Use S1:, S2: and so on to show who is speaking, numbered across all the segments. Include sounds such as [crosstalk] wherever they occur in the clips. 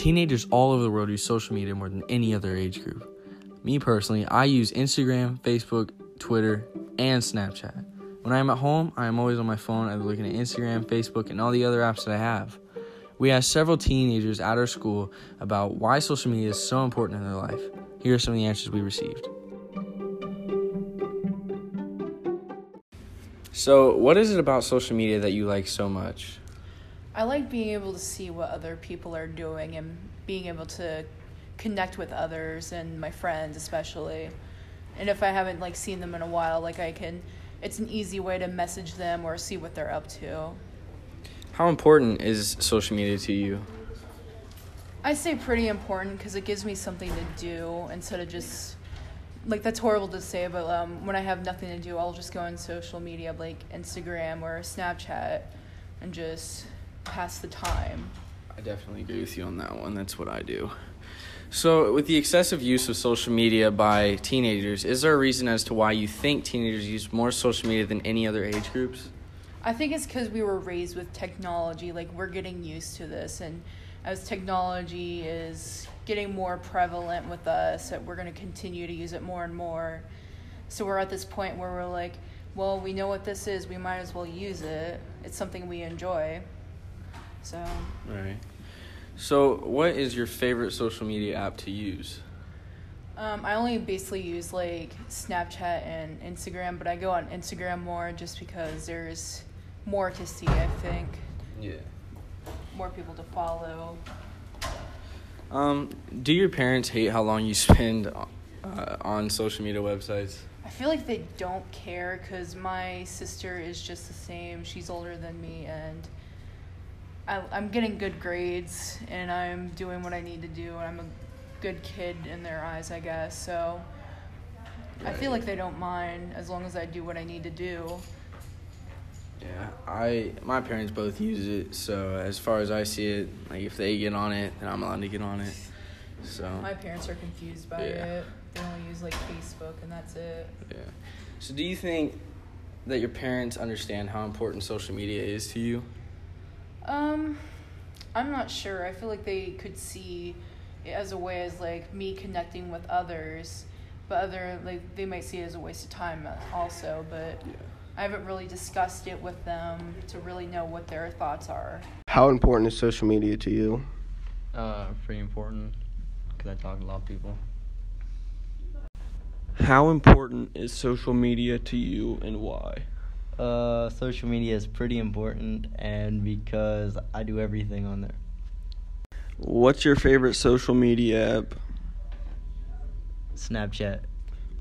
S1: Teenagers all over the world use social media more than any other age group. Me personally, I use Instagram, Facebook, Twitter, and Snapchat. When I am at home, I am always on my phone, either looking at Instagram, Facebook, and all the other apps that I have. We asked several teenagers at our school about why social media is so important in their life. Here are some of the answers we received. So, what is it about social media that you like so much?
S2: I like being able to see what other people are doing and being able to connect with others and my friends especially. And if I haven't like seen them in a while, like I can it's an easy way to message them or see what they're up to.
S1: How important is social media to you?
S2: I say pretty important because it gives me something to do instead of just like that's horrible to say, but um, when I have nothing to do, I'll just go on social media like Instagram or Snapchat and just pass the time.
S1: I definitely agree with you on that one. That's what I do. So, with the excessive use of social media by teenagers, is there a reason as to why you think teenagers use more social media than any other age groups?
S2: I think it's because we were raised with technology. Like, we're getting used to this. And as technology is getting more prevalent with us, that we're going to continue to use it more and more. So, we're at this point where we're like, well, we know what this is, we might as well use it. It's something we enjoy. So,
S1: right. So, what is your favorite social media app to use?
S2: Um, I only basically use like Snapchat and Instagram, but I go on Instagram more just because there's more to see, I think.
S1: Yeah.
S2: More people to follow.
S1: Um, do your parents hate how long you spend uh, on social media websites?
S2: I feel like they don't care because my sister is just the same. She's older than me, and I, I'm getting good grades and I'm doing what I need to do and I'm a good kid in their eyes, I guess. So I feel like they don't mind as long as I do what I need to do.
S1: Yeah, I my parents both use it, so as far as I see it, like if they get on it, then I'm allowed to get on it. So
S2: my parents are confused by yeah. it. They only use like Facebook and that's it.
S1: Yeah. So do you think that your parents understand how important social media is to you?
S2: Um, I'm not sure. I feel like they could see it as a way as like me connecting with others, but other like they might see it as a waste of time also. But yeah. I haven't really discussed it with them to really know what their thoughts are.
S3: How important is social media to you?
S4: Uh, pretty important because I talk to a lot of people.
S3: How important is social media to you and why?
S4: Uh, social media is pretty important, and because I do everything on there.
S3: What's your favorite social media app?
S4: Snapchat.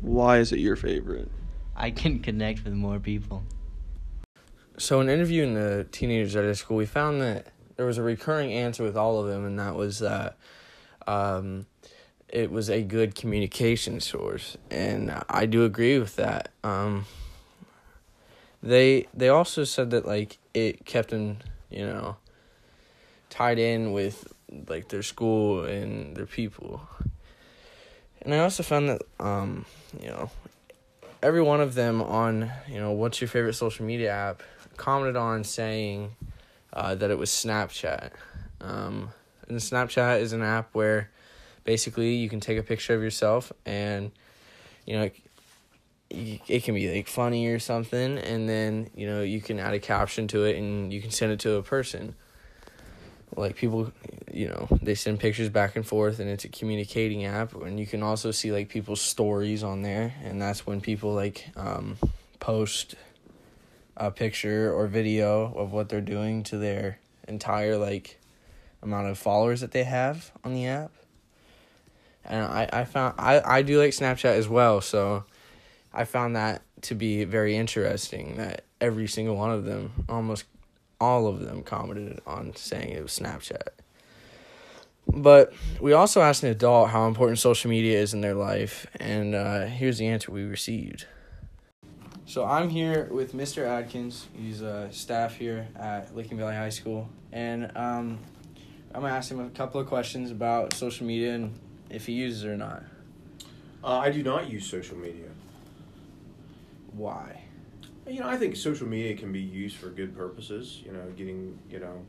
S3: Why is it your favorite?
S4: I can connect with more people.
S1: So, in interviewing the teenagers at our school, we found that there was a recurring answer with all of them, and that was that um, it was a good communication source. And I do agree with that. Um, they they also said that like it kept them you know tied in with like their school and their people. And i also found that um you know every one of them on you know what's your favorite social media app commented on saying uh, that it was snapchat. Um and snapchat is an app where basically you can take a picture of yourself and you know it can be like funny or something and then you know you can add a caption to it and you can send it to a person. Like people you know they send pictures back and forth and it's a communicating app and you can also see like people's stories on there and that's when people like um, post a picture or video of what they're doing to their entire like amount of followers that they have on the app. And i i found i i do like snapchat as well so I found that to be very interesting that every single one of them, almost all of them, commented on saying it was Snapchat. But we also asked an adult how important social media is in their life, and uh, here's the answer we received. So I'm here with Mr. Adkins. He's a staff here at Licking Valley High School, and um, I'm gonna ask him a couple of questions about social media and if he uses it or not.
S5: Uh, I do not use social media.
S1: Why?
S5: You know, I think social media can be used for good purposes. You know, getting you know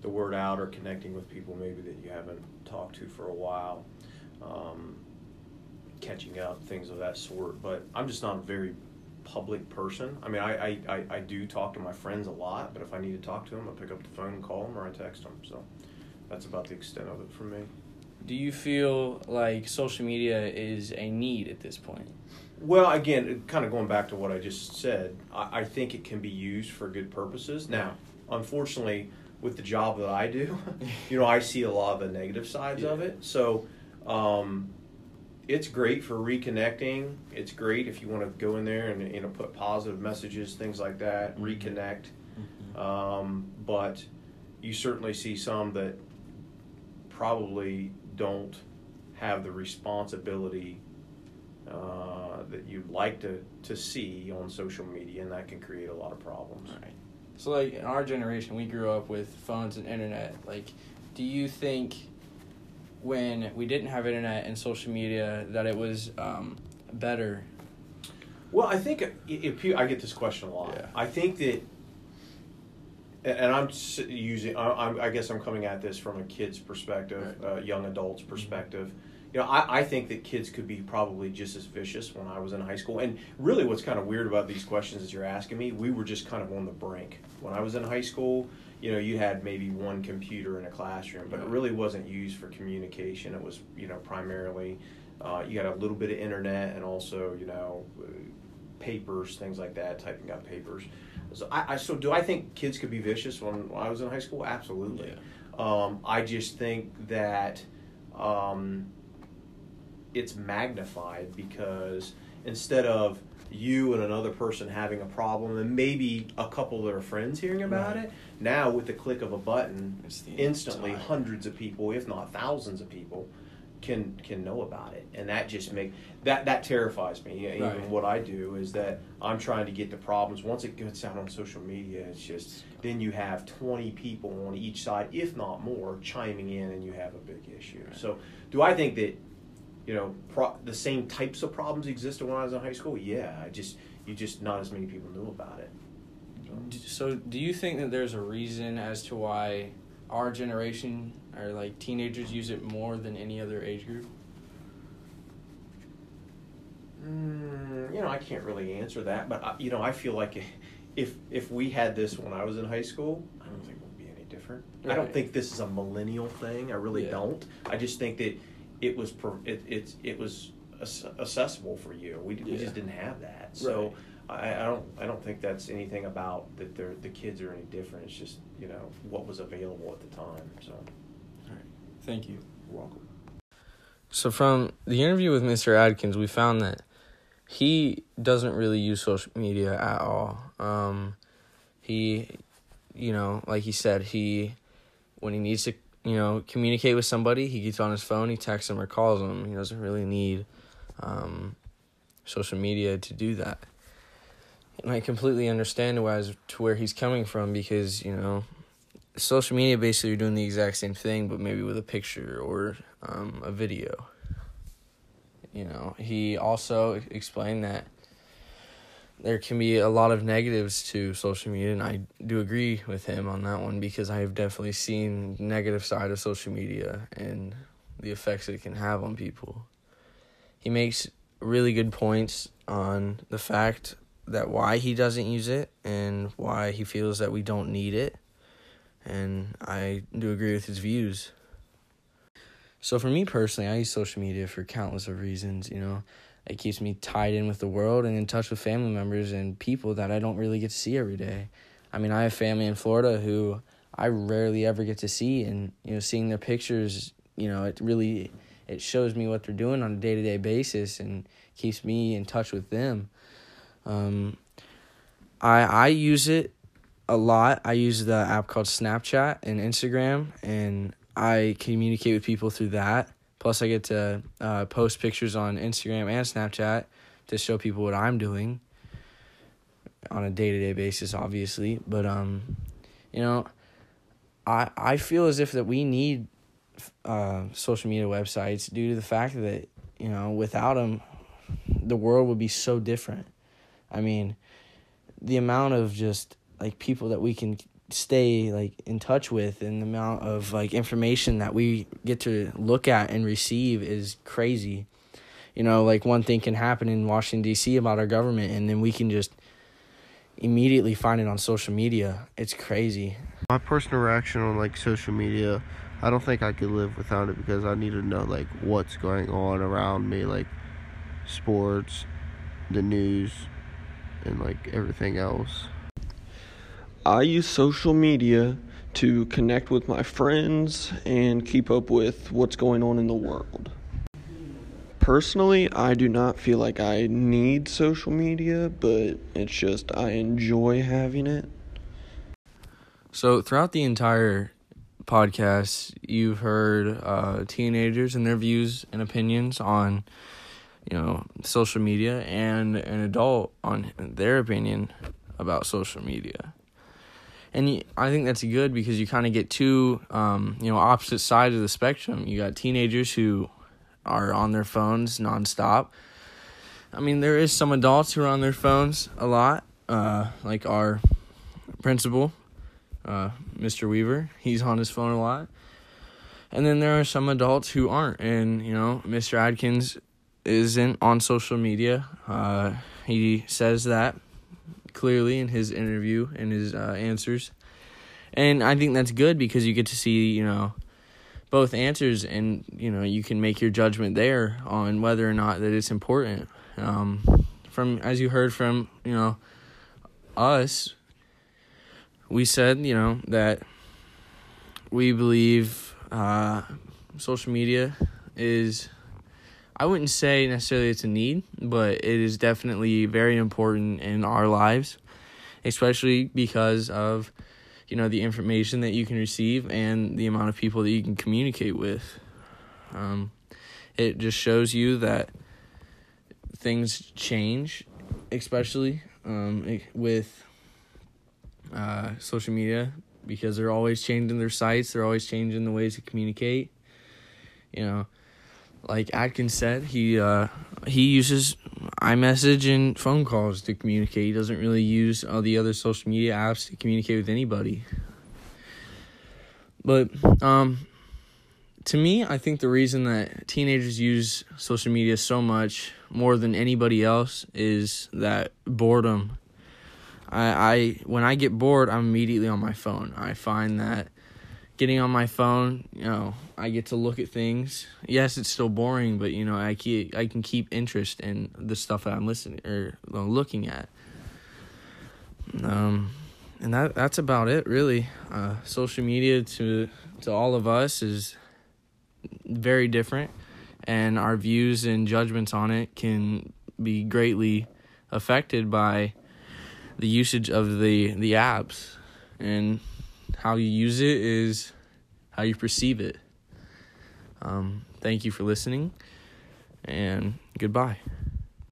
S5: the word out or connecting with people maybe that you haven't talked to for a while, um, catching up, things of that sort. But I'm just not a very public person. I mean, I, I, I, I do talk to my friends a lot, but if I need to talk to them, I pick up the phone and call them or I text them. So that's about the extent of it for me.
S1: Do you feel like social media is a need at this point?
S5: Well, again, kind of going back to what I just said, I, I think it can be used for good purposes. Now, unfortunately, with the job that I do, [laughs] you know, I see a lot of the negative sides of it. So, um, it's great for reconnecting. It's great if you want to go in there and you know put positive messages, things like that,
S1: Mhm.
S5: reconnect. Um, but you certainly see some that probably don't have the responsibility uh, that you'd like to, to see on social media, and that can create a lot of problems.
S1: Right. So, like in our generation, we grew up with phones and internet. Like, do you think when we didn't have internet and social media that it was um, better?
S5: Well, I think if, you, I get this question a lot.
S1: Yeah.
S5: I think that, and I'm using. I, guess I'm coming at this from a kid's perspective,
S1: Right.
S5: uh, young adult's perspective. You know, I, I think that kids could be probably just as vicious when I was in high school. And really, what's kind of weird about these questions that you're asking me, we were just kind of on the brink when I was in high school. You know, you had maybe one computer in a classroom, but it really wasn't used for communication. It was, you know, primarily uh, you got a little bit of internet and also, you know, papers, things like that, typing up papers. So I, I so do I think kids could be vicious when, when I was in high school? Absolutely. Um, I just think that um, it's magnified because instead of you and another person having a problem and maybe a couple of their friends hearing about
S1: Right.
S5: it, now with the click of a button, instantly
S1: entire-
S5: hundreds of people, if not thousands of people, can can know about it, and that just make that that terrifies me. Even
S1: Right.
S5: what I do is that I'm trying to get the problems. Once it gets out on social media, it's just then you have 20 people on each side, if not more, chiming in, and you have a big issue.
S1: Right.
S5: So, do I think that you know pro- the same types of problems existed when I was in high school? Yeah, I just you just not as many people knew about it.
S1: So, do you think that there's a reason as to why our generation or like teenagers use it more than any other age group?
S5: Mm, you know, I can't really answer that, but I, you know, I feel like if if we had this when I was in high school, I don't think it would be any different. I don't think this is a millennial thing. I really
S1: Yeah.
S5: don't. I just think that it was per, it, it's it was accessible for you. We, we just didn't have that, so. I, I don't. I don't think that's anything about that. They're, the kids are any different. It's just you know what was available at the time. So
S1: Thank you.
S5: you're welcome.
S1: So from the interview with Mr. Adkins, we found that he doesn't really use social media at all. Um, he, you know, like he said, he when he needs to, you know, communicate with somebody, he gets on his phone, he texts them or calls them. He doesn't really need um, social media to do that. And I completely understand why to where he's coming from because you know social media basically you're doing the exact same thing but maybe with a picture or um, a video you know he also explained that there can be a lot of negatives to social media and i do agree with him on that one because i have definitely seen negative side of social media and the effects it can have on people he makes really good points on the fact that why he doesn't use it and why he feels that we don't need it and I do agree with his views. So for me personally, I use social media for countless of reasons, you know. It keeps me tied in with the world and in touch with family members and people that I don't really get to see every day. I mean, I have family in Florida who I rarely ever get to see and you know, seeing their pictures, you know, it really it shows me what they're doing on a day-to-day basis and keeps me in touch with them. Um I I use it a lot. I use the app called Snapchat and Instagram, and I communicate with people through that. Plus, I get to uh, post pictures on Instagram and Snapchat to show people what I'm doing on a day to day basis, obviously. But um, you know, I I feel as if that we need uh, social media websites due to the fact that you know without them, the world would be so different. I mean, the amount of just like people that we can stay like in touch with and the amount of like information that we get to look at and receive is crazy. You know, like one thing can happen in Washington D.C. about our government, and then we can just immediately find it on social media. It's crazy.
S6: My personal reaction on like social media, I don't think I could live without it because I need to know like what's going on around me, like sports, the news, and like everything else.
S3: I use social media to connect with my friends and keep up with what's going on in the world. Personally, I do not feel like I need social media, but it's just I enjoy having it.
S1: So throughout the entire podcast, you've heard uh, teenagers and their views and opinions on, you know, social media, and an adult on their opinion about social media. And I think that's good because you kind of get two, um, you know, opposite sides of the spectrum. You got teenagers who are on their phones nonstop. I mean, there is some adults who are on their phones a lot, uh, like our principal uh, Mr. Weaver. He's on his phone a lot. And then there are some adults who aren't. And, you know, Mr. Adkins isn't on social media. Uh, he says that clearly in his interview and his uh, answers. And I think that's good because you get to see, you know, both answers and, you know, you can make your judgment there on whether or not that it's important. Um, from, as you heard from, you know, us, we said, you know, that we believe uh, social media is, I wouldn't say necessarily it's a need, but it is definitely very important in our lives, especially because of, you know, the information that you can receive and the amount of people that you can communicate with. Um, it just shows you that things change, especially um, with uh, social media because they're always changing their sites. They're always changing the ways to communicate. You know, like Adkins said, he uh, he uses iMessage and phone calls to communicate. He doesn't really use all the other social media apps to communicate with anybody. But um, to me, I think the reason that teenagers use social media so much more than anybody else is that boredom I, I when I get bored, I'm immediately on my phone. I find that getting on my phone, you know, I get to look at things. Yes, it's still boring, but you know, I keep I can keep interest in the stuff that I'm listening or looking at. Um, and that that's about it, really. Uh, social media to to all of us is very different, and our views and judgments on it can be greatly affected by the usage of the the apps and how you use it is how you perceive it. Um, thank you for listening and goodbye.